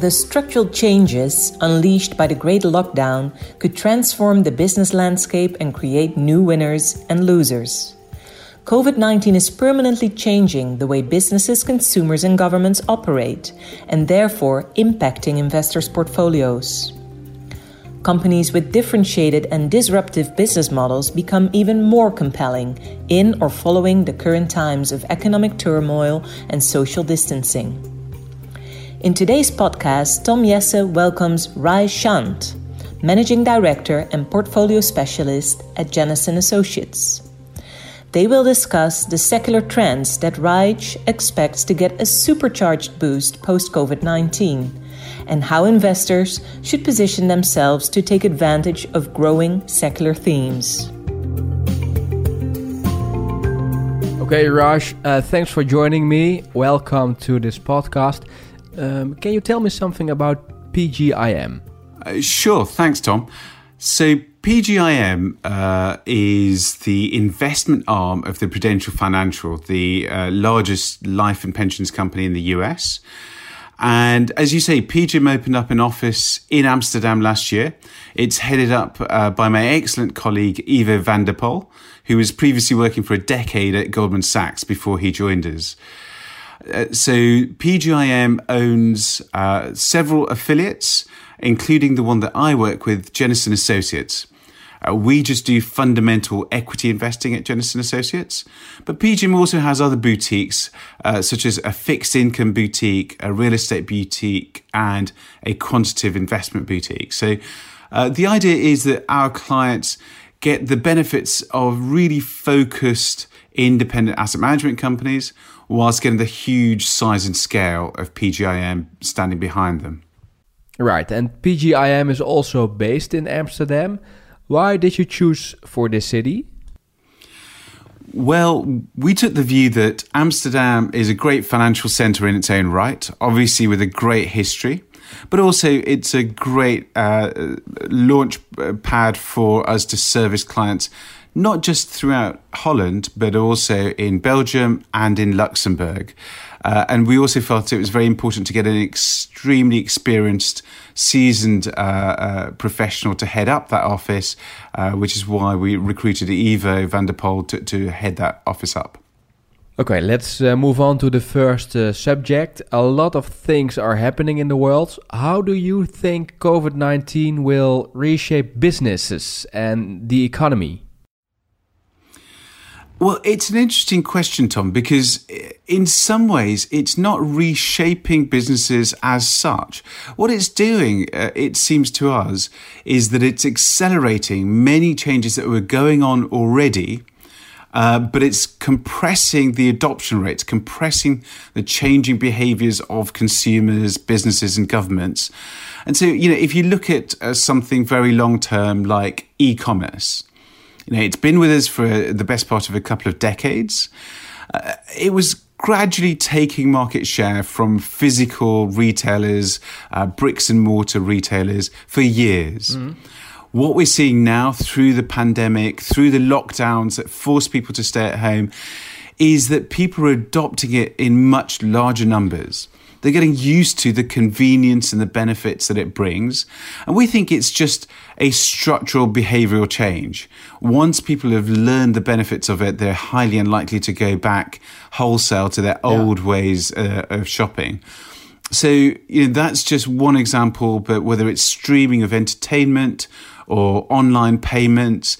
the structural changes unleashed by the Great Lockdown could transform the business landscape and create new winners and losers. COVID 19 is permanently changing the way businesses, consumers, and governments operate, and therefore impacting investors' portfolios. Companies with differentiated and disruptive business models become even more compelling in or following the current times of economic turmoil and social distancing. In today's podcast, Tom Jessen welcomes Raj Shant, Managing Director and Portfolio Specialist at Jennison Associates. They will discuss the secular trends that Raj expects to get a supercharged boost post COVID 19 and how investors should position themselves to take advantage of growing secular themes. Okay, Raj, uh, thanks for joining me. Welcome to this podcast. Um, can you tell me something about PGIM? Uh, sure, thanks, Tom. So, PGIM uh, is the investment arm of the Prudential Financial, the uh, largest life and pensions company in the US. And as you say, PGIM opened up an office in Amsterdam last year. It's headed up uh, by my excellent colleague Ivo van der Pol, who was previously working for a decade at Goldman Sachs before he joined us. Uh, so PGIM owns uh, several affiliates, including the one that I work with, Jennison Associates. Uh, we just do fundamental equity investing at Jennison Associates. But PGIM also has other boutiques, uh, such as a fixed income boutique, a real estate boutique, and a quantitative investment boutique. So uh, the idea is that our clients get the benefits of really focused independent asset management companies whilst getting the huge size and scale of PGIM standing behind them. Right, and PGIM is also based in Amsterdam. Why did you choose for this city? Well, we took the view that Amsterdam is a great financial centre in its own right, obviously with a great history, but also it's a great uh, launch pad for us to service clients, not just throughout Holland, but also in Belgium and in Luxembourg. Uh, and we also felt it was very important to get an extremely experienced, seasoned uh, uh, professional to head up that office, uh, which is why we recruited Ivo van der Pol to, to head that office up. Okay, let's uh, move on to the first uh, subject. A lot of things are happening in the world. How do you think COVID 19 will reshape businesses and the economy? Well, it's an interesting question, Tom, because in some ways it's not reshaping businesses as such. What it's doing, uh, it seems to us, is that it's accelerating many changes that were going on already. Uh, but it's compressing the adoption rates, compressing the changing behaviors of consumers, businesses, and governments. And so, you know, if you look at uh, something very long term like e commerce, you know, it's been with us for the best part of a couple of decades. Uh, it was gradually taking market share from physical retailers, uh, bricks and mortar retailers for years. Mm. What we're seeing now through the pandemic, through the lockdowns that force people to stay at home, is that people are adopting it in much larger numbers. They're getting used to the convenience and the benefits that it brings. And we think it's just a structural behavioral change. Once people have learned the benefits of it, they're highly unlikely to go back wholesale to their yeah. old ways uh, of shopping. So, you know, that's just one example, but whether it's streaming of entertainment or online payments,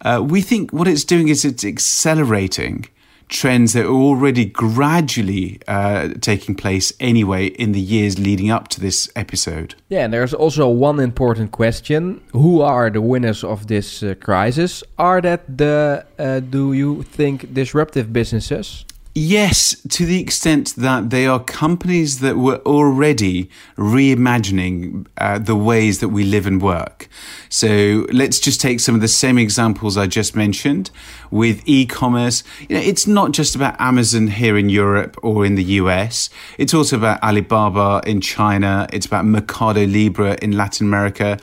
uh, we think what it's doing is it's accelerating trends that are already gradually uh, taking place anyway in the years leading up to this episode. Yeah, and there's also one important question: Who are the winners of this uh, crisis? Are that the uh, do you think disruptive businesses? Yes, to the extent that they are companies that were already reimagining uh, the ways that we live and work. So let's just take some of the same examples I just mentioned with e-commerce. You know, it's not just about Amazon here in Europe or in the US. It's also about Alibaba in China. It's about Mercado Libre in Latin America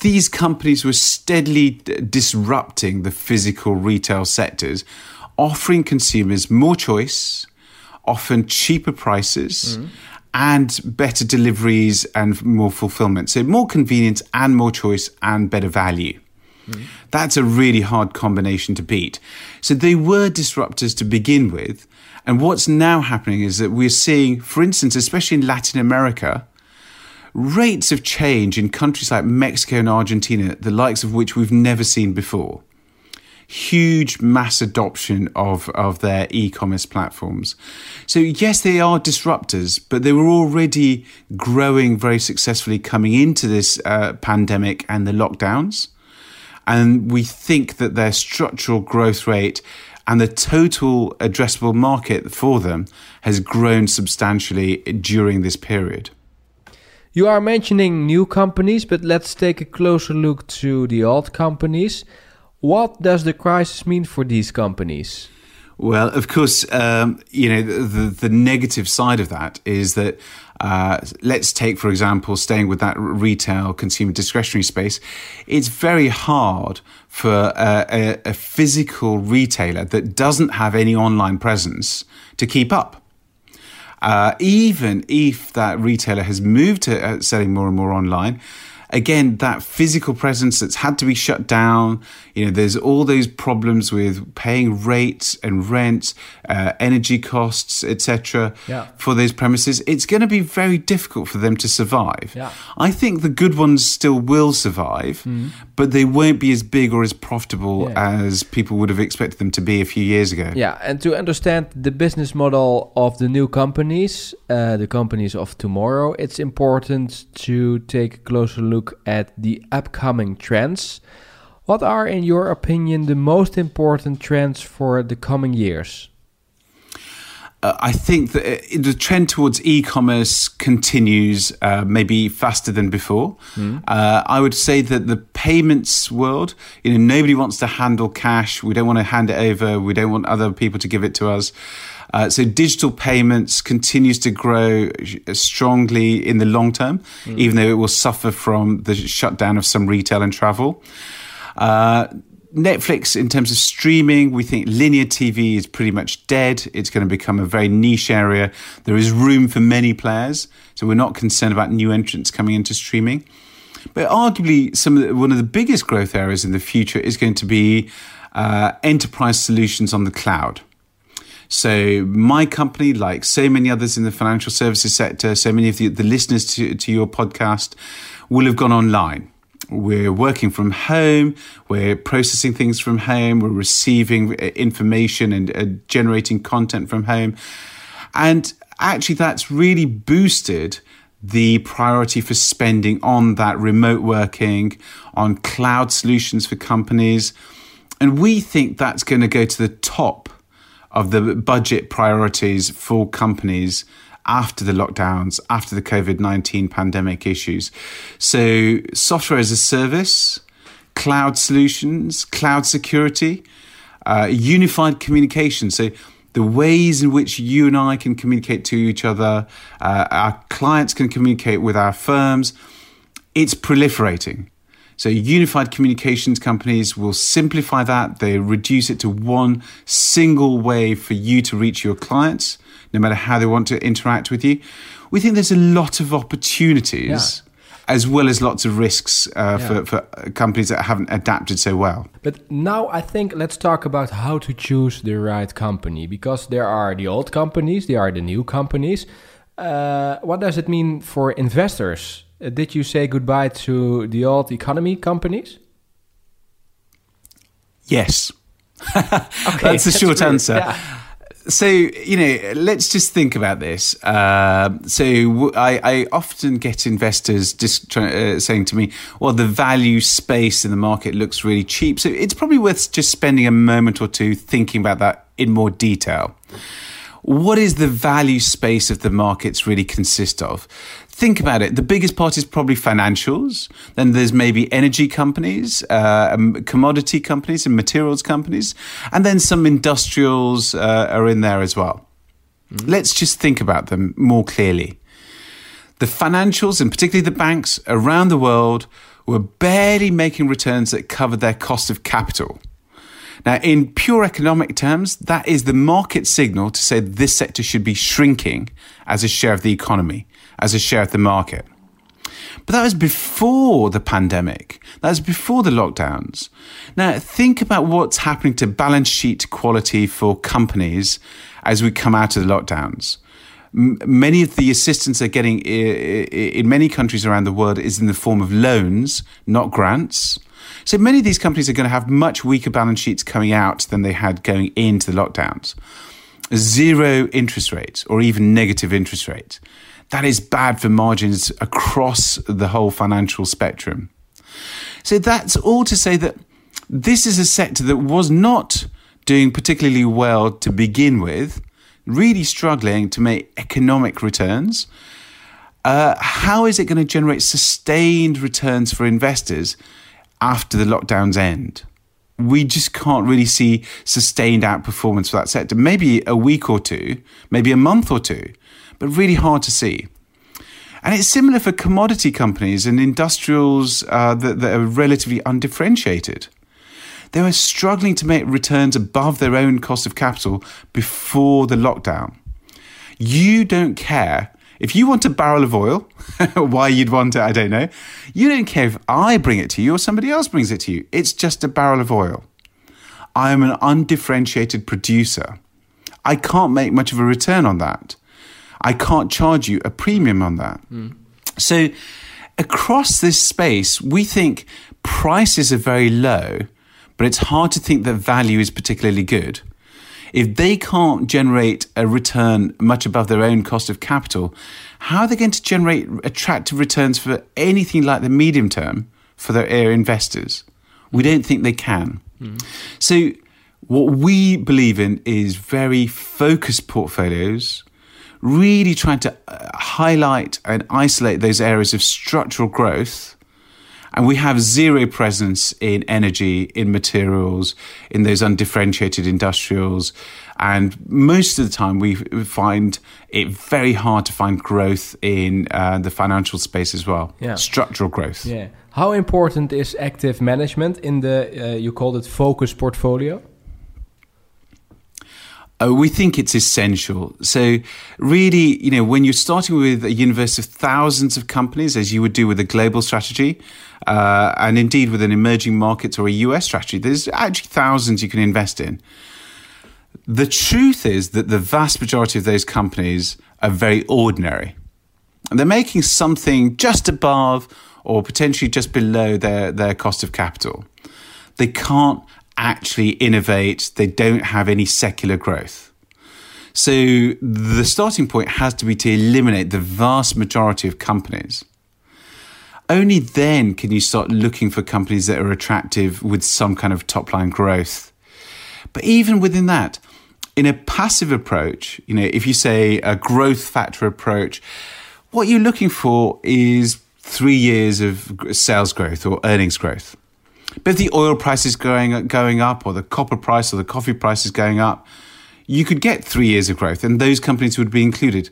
these companies were steadily disrupting the physical retail sectors offering consumers more choice, often cheaper prices, mm. and better deliveries and more fulfillment. So more convenience and more choice and better value. Mm. That's a really hard combination to beat. So they were disruptors to begin with. And what's now happening is that we're seeing, for instance, especially in Latin America, rates of change in countries like Mexico and Argentina, the likes of which we've never seen before huge mass adoption of, of their e-commerce platforms. So yes, they are disruptors, but they were already growing very successfully coming into this uh, pandemic and the lockdowns. And we think that their structural growth rate and the total addressable market for them has grown substantially during this period. You are mentioning new companies, but let's take a closer look to the old companies. What does the crisis mean for these companies? Well, of course, um, you know, the, the negative side of that is that uh, let's take, for example, staying with that retail consumer discretionary space, it's very hard for a, a, a physical retailer that doesn't have any online presence to keep up. Uh, even if that retailer has moved to uh, selling more and more online, again, that physical presence that's had to be shut down. You know, there's all those problems with paying rates and rent, uh, energy costs, etc. Yeah. for those premises. It's going to be very difficult for them to survive. Yeah. I think the good ones still will survive, mm. but they won't be as big or as profitable yeah. as people would have expected them to be a few years ago. Yeah, and to understand the business model of the new companies, uh, the companies of tomorrow, it's important to take a closer look look at the upcoming trends. What are, in your opinion, the most important trends for the coming years? Uh, I think that uh, the trend towards e-commerce continues, uh, maybe faster than before. Mm. Uh, I would say that the payments world, you know, nobody wants to handle cash. We don't want to hand it over. We don't want other people to give it to us. Uh, so digital payments continues to grow strongly in the long term, mm. even though it will suffer from the shutdown of some retail and travel. Uh, Netflix, in terms of streaming, we think linear TV is pretty much dead. It's going to become a very niche area. There is room for many players, so we're not concerned about new entrants coming into streaming. But arguably, some of the, one of the biggest growth areas in the future is going to be uh, enterprise solutions on the cloud. So my company, like so many others in the financial services sector, so many of the, the listeners to, to your podcast will have gone online. We're working from home. We're processing things from home. We're receiving uh, information and uh, generating content from home. And actually, that's really boosted the priority for spending on that remote working, on cloud solutions for companies. And we think that's going to go to the top of the budget priorities for companies after the lockdowns, after the COVID 19 pandemic issues. So, software as a service, cloud solutions, cloud security, uh, unified communication. So, the ways in which you and I can communicate to each other, uh, our clients can communicate with our firms, it's proliferating. So, unified communications companies will simplify that. They reduce it to one single way for you to reach your clients, no matter how they want to interact with you. We think there's a lot of opportunities. Yeah as well as lots of risks uh, yeah. for, for companies that haven't adapted so well. But now I think let's talk about how to choose the right company because there are the old companies, there are the new companies. Uh, what does it mean for investors? Uh, did you say goodbye to the old economy companies? Yes. okay, that's the short answer. Yeah. So, you know, let's just think about this. Uh, so, I, I, often get investors just try, uh, saying to me, well, the value space in the market looks really cheap. So, it's probably worth just spending a moment or two thinking about that in more detail what is the value space of the markets really consist of? Think about it. The biggest part is probably financials. Then there's maybe energy companies, uh, um, commodity companies, and materials companies, and then some industrials uh, are in there as well. Mm-hmm. Let's just think about them more clearly. The financials, and particularly the banks around the world, were barely making returns that covered their cost of capital. Now, in pure economic terms, that is the market signal to say this sector should be shrinking as a share of the economy, as a share of the market. But that was before the pandemic. That was before the lockdowns. Now, think about what's happening to balance sheet quality for companies as we come out of the lockdowns. M- many of the assistance they're getting in many countries around the world is in the form of loans, not grants. So many of these companies are going to have much weaker balance sheets coming out than they had going into the lockdowns. Zero interest rates or even negative interest rates that is bad for margins across the whole financial spectrum. So that's all to say that this is a sector that was not doing particularly well to begin with, really struggling to make economic returns. Uh, how is it going to generate sustained returns for investors after the lockdowns end? We just can't really see sustained outperformance for that sector. Maybe a week or two, maybe a month or two but really hard to see. And it's similar for commodity companies and industrials uh, that, that are relatively undifferentiated. They were struggling to make returns above their own cost of capital before the lockdown. You don't care. If you want a barrel of oil, why you'd want it, I don't know. You don't care if I bring it to you or somebody else brings it to you. It's just a barrel of oil. I am an undifferentiated producer. I can't make much of a return on that. I can't charge you a premium on that. Mm. So across this space, we think prices are very low, but it's hard to think that value is particularly good. If they can't generate a return much above their own cost of capital, how are they going to generate attractive returns for anything like the medium term for their air investors? We don't think they can. Mm. So, what we believe in is very focused portfolios really trying to uh, highlight and isolate those areas of structural growth. And we have zero presence in energy, in materials, in those undifferentiated industrials. And most of the time, we find it very hard to find growth in uh, the financial space as well. Yeah. Structural growth. Yeah. How important is active management in the, uh, you called it focus portfolio? Uh, we think it's essential. So, really, you know, when you're starting with a universe of thousands of companies, as you would do with a global strategy, uh, and indeed with an emerging markets or a US strategy, there's actually thousands you can invest in. The truth is that the vast majority of those companies are very ordinary. And they're making something just above or potentially just below their, their cost of capital. They can't actually innovate, they don't have any secular growth. So the starting point has to be to eliminate the vast majority of companies. Only then can you start looking for companies that are attractive with some kind of top line growth. But even within that, in a passive approach, you know, if you say a growth factor approach, what you're looking for is three years of sales growth or earnings growth. But if the oil price is going, going up or the copper price or the coffee price is going up, you could get three years of growth and those companies would be included.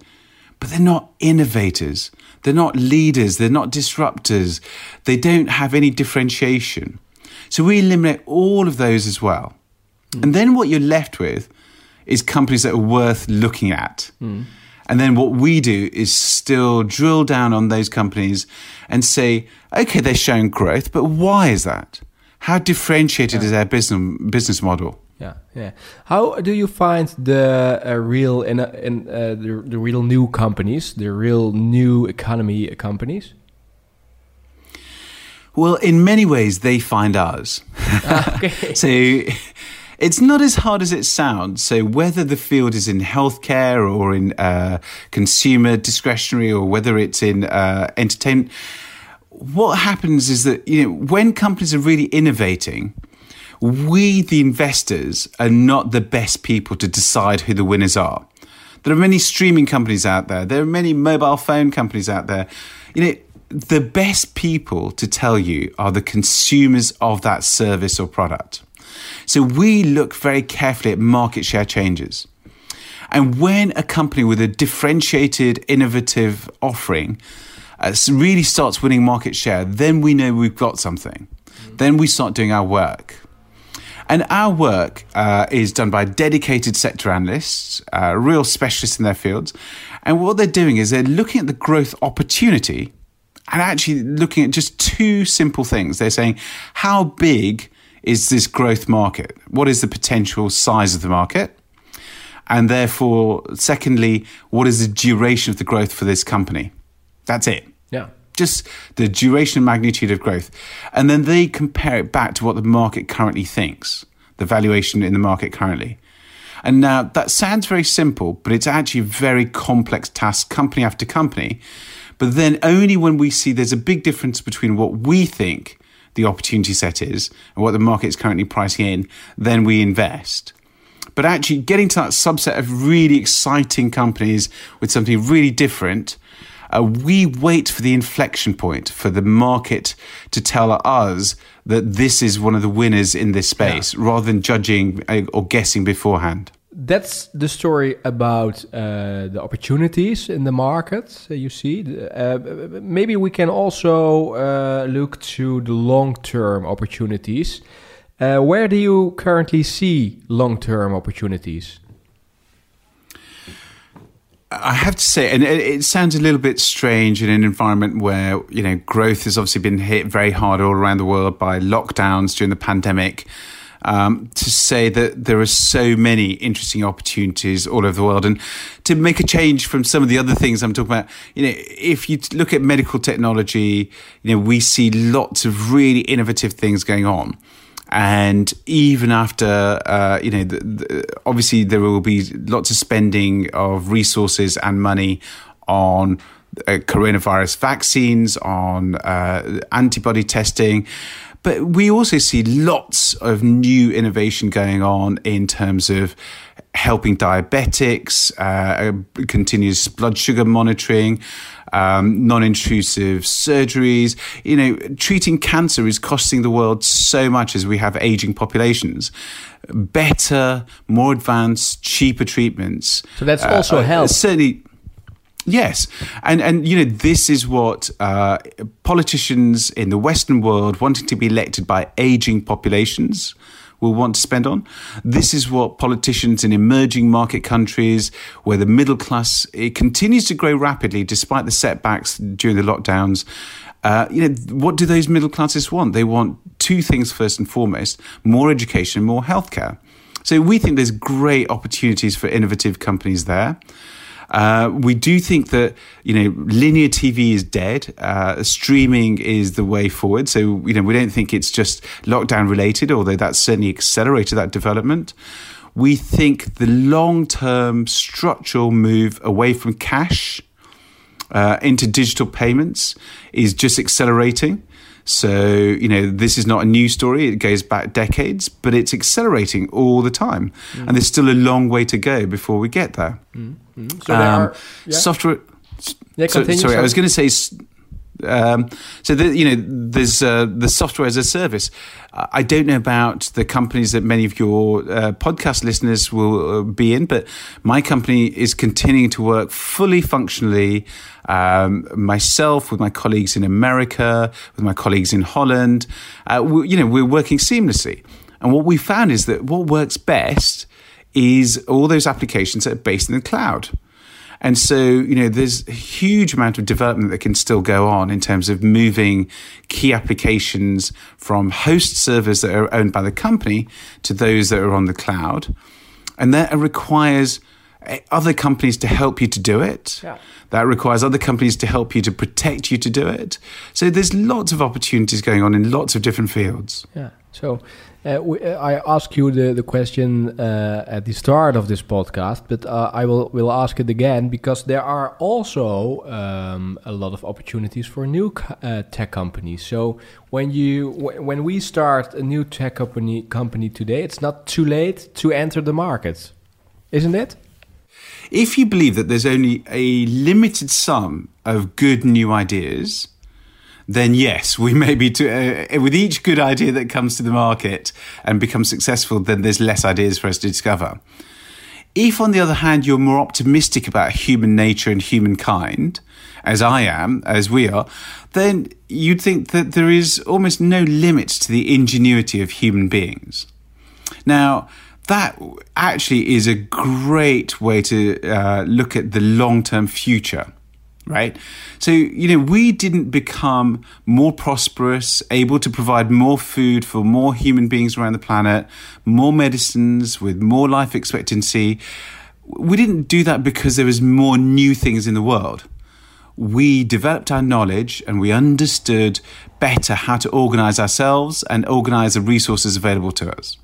But they're not innovators. They're not leaders. They're not disruptors. They don't have any differentiation. So we eliminate all of those as well. Mm. And then what you're left with is companies that are worth looking at. Mm. And then what we do is still drill down on those companies and say, okay, they're showing growth, but why is that? How differentiated yeah. is their business business model? Yeah, yeah. How do you find the uh, real in, in uh, the, the real new companies, the real new economy companies? Well, in many ways, they find us. Ah, okay. so it's not as hard as it sounds. So whether the field is in healthcare or in uh, consumer discretionary or whether it's in uh, entertainment what happens is that you know when companies are really innovating we the investors are not the best people to decide who the winners are. There are many streaming companies out there. There are many mobile phone companies out there. You know the best people to tell you are the consumers of that service or product so we look very carefully at market share changes and when a company with a differentiated innovative offering uh, really starts winning market share, then we know we've got something. Mm-hmm. Then we start doing our work. And our work uh, is done by dedicated sector analysts, uh, real specialists in their fields. And what they're doing is they're looking at the growth opportunity and actually looking at just two simple things. They're saying, how big is this growth market? What is the potential size of the market? And therefore, secondly, what is the duration of the growth for this company? That's it. Yeah. Just the duration and magnitude of growth. And then they compare it back to what the market currently thinks, the valuation in the market currently. And now that sounds very simple, but it's actually a very complex task, company after company. But then only when we see there's a big difference between what we think the opportunity set is and what the market is currently pricing in, then we invest. But actually, getting to that subset of really exciting companies with something really different, uh, we wait for the inflection point for the market to tell us that this is one of the winners in this space yeah. rather than judging uh, or guessing beforehand. That's the story about uh, the opportunities in the market you see. Uh, maybe we can also uh, look to the long term opportunities. Uh, where do you currently see long term opportunities? I have to say, and it, it, sounds a little bit strange in an environment where you know growth has obviously been hit very hard all around the world by lockdowns during the pandemic. Um, to say that there are so many interesting opportunities all over the world, and to make a change from some of the other things I'm talking about. You know, if you look at medical technology, you know, we see lots of really innovative things going on. And even after, uh, you know, the, the, obviously there will be lots of spending of resources and money on uh, coronavirus vaccines, on uh, antibody testing. But we also see lots of new innovation going on in terms of helping diabetics, uh, continuous blood sugar monitoring, um, non-intrusive surgeries. You know, treating cancer is costing the world so much as we have aging populations. Better, more advanced, cheaper treatments. So that's also uh, help. Certainly. Yes, and and you know this is what uh, politicians in the Western world wanting to be elected by aging populations will want to spend on. This is what politicians in emerging market countries, where the middle class it continues to grow rapidly despite the setbacks during the lockdowns. Uh, you know, what do those middle classes want? They want two things first and foremost: more education, more healthcare. So we think there's great opportunities for innovative companies there. Uh, we do think that you know linear TV is dead. Uh, streaming is the way forward. So you know we don't think it's just lockdown related, although that's certainly accelerated that development. We think the long term structural move away from cash uh, into digital payments is just accelerating. So, you know, this is not a new story. It goes back decades, but it's accelerating all the time. Mm. And there's still a long way to go before we get there. Mm. Mm. So um, are, yeah. software. Yeah, so, sorry, I was going to say um, so the, you know, there's uh, the software as a service. I don't know about the companies that many of your uh, podcast listeners will uh, be in, but my company is continuing to work fully functionally. Um, myself, with my colleagues in America, with my colleagues in Holland, uh, we, you know, we're working seamlessly. And what we found is that what works best is all those applications that are based in the cloud. And so, you know, there's a huge amount of development that can still go on in terms of moving key applications from host servers that are owned by the company to those that are on the cloud. And that requires eh, other companies to help you to do it. Yeah. That requires other companies to help you to protect you to do it. So there's lots of opportunities going on in lots of different fields. Yeah. So uh, uh, I asked you the, the question uh, at the start of this podcast, but uh, I will, will ask it again because there are also um, a lot of opportunities for new uh, tech companies. So when you when we start a new tech company company today, it's not too late to enter the market, isn't it? If you believe that there's only a limited sum of good new ideas, then yes, we may be to, uh, with each good idea that comes to the market and becomes successful, then there's less ideas for us to discover. If, on the other hand, you're more optimistic about human nature and humankind, as I am, as we are, then you'd think that there is almost no limit to the ingenuity of human beings. Now, that actually is a great way to uh, look at the long term future right? So, you know, we didn't become more prosperous, able to provide more food for more human beings around the planet, more medicines with more life expectancy. We didn't do that because there was more new things in the world. We developed our knowledge and we understood better how to organize ourselves and organize the resources available to us.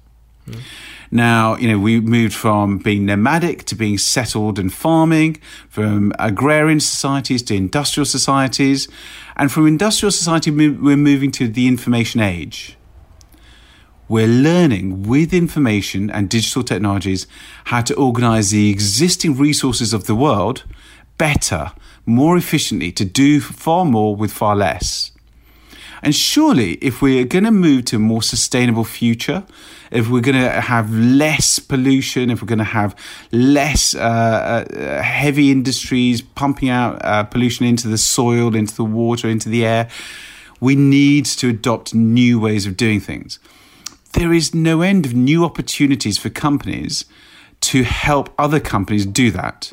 Mm. Now, you know, we moved from being nomadic to being settled and farming, from agrarian societies to industrial societies, and from industrial society, we're moving to the information age. We're learning with information and digital technologies how to organize the existing resources of the world better, more efficiently, to do far more with far less. And surely, if we're going to move to a more sustainable future, if we're going to have less pollution, if we're going to have less uh, uh, heavy industries pumping out uh, pollution into the soil, into the water, into the air, we need to adopt new ways of doing things. There is no end of new opportunities for companies to help other companies do that.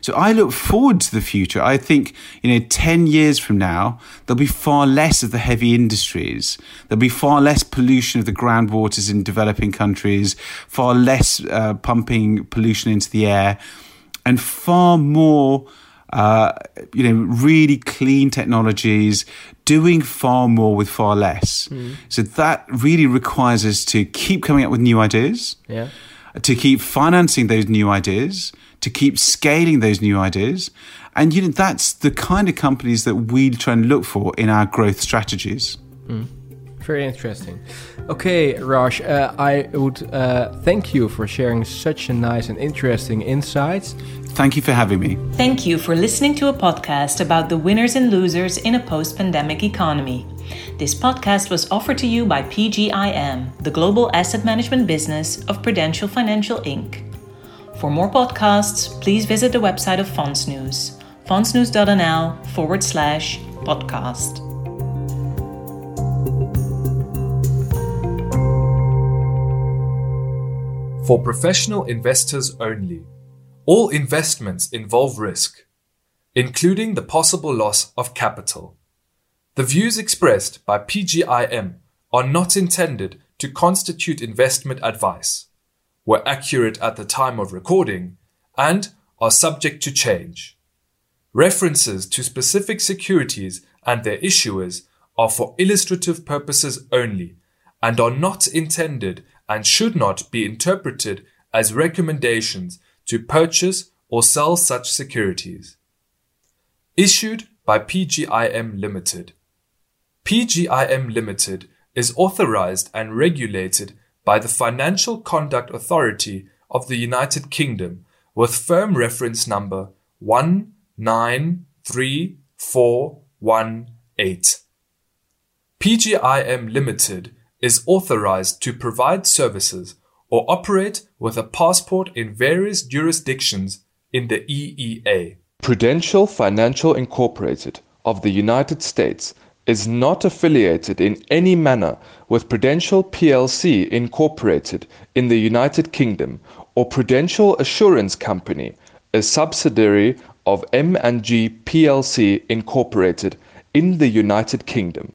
So I look forward to the future. I think, you know, 10 years from now, there'll be far less of the heavy industries. There'll be far less pollution of the groundwaters in developing countries, far less uh, pumping pollution into the air, and far more. Uh, you know, really clean technologies, doing far more with far less. Mm. So that really requires us to keep coming up with new ideas, yeah. To keep financing those new ideas, to keep scaling those new ideas. And you know, that's the kind of companies that we try and look for in our growth strategies. Mm. Very interesting. Okay, Raj, uh, I would uh, thank you for sharing such a nice and interesting insights. Thank you for having me. Thank you for listening to a podcast about the winners and losers in a post pandemic economy. This podcast was offered to you by PGIM, the global asset management business of Prudential Financial Inc. For more podcasts, please visit the website of Fondsnews, fondsnews.nl forward slash podcast. For professional investors only, all investments involve risk, including the possible loss of capital. The views expressed by PGIM are not intended to constitute investment advice were accurate at the time of recording and are subject to change. References to specific securities and their issuers are for illustrative purposes only and are not intended and should not be interpreted as recommendations to purchase or sell such securities. Issued by PGIM Limited. PGIM Limited is authorized and regulated by the Financial Conduct Authority of the United Kingdom with firm reference number 193418. PGIM Limited is authorized to provide services or operate with a passport in various jurisdictions in the EEA. Prudential Financial Incorporated of the United States is not affiliated in any manner with Prudential plc Incorporated in the United Kingdom or Prudential Assurance Company, a subsidiary of M&G plc Incorporated in the United Kingdom.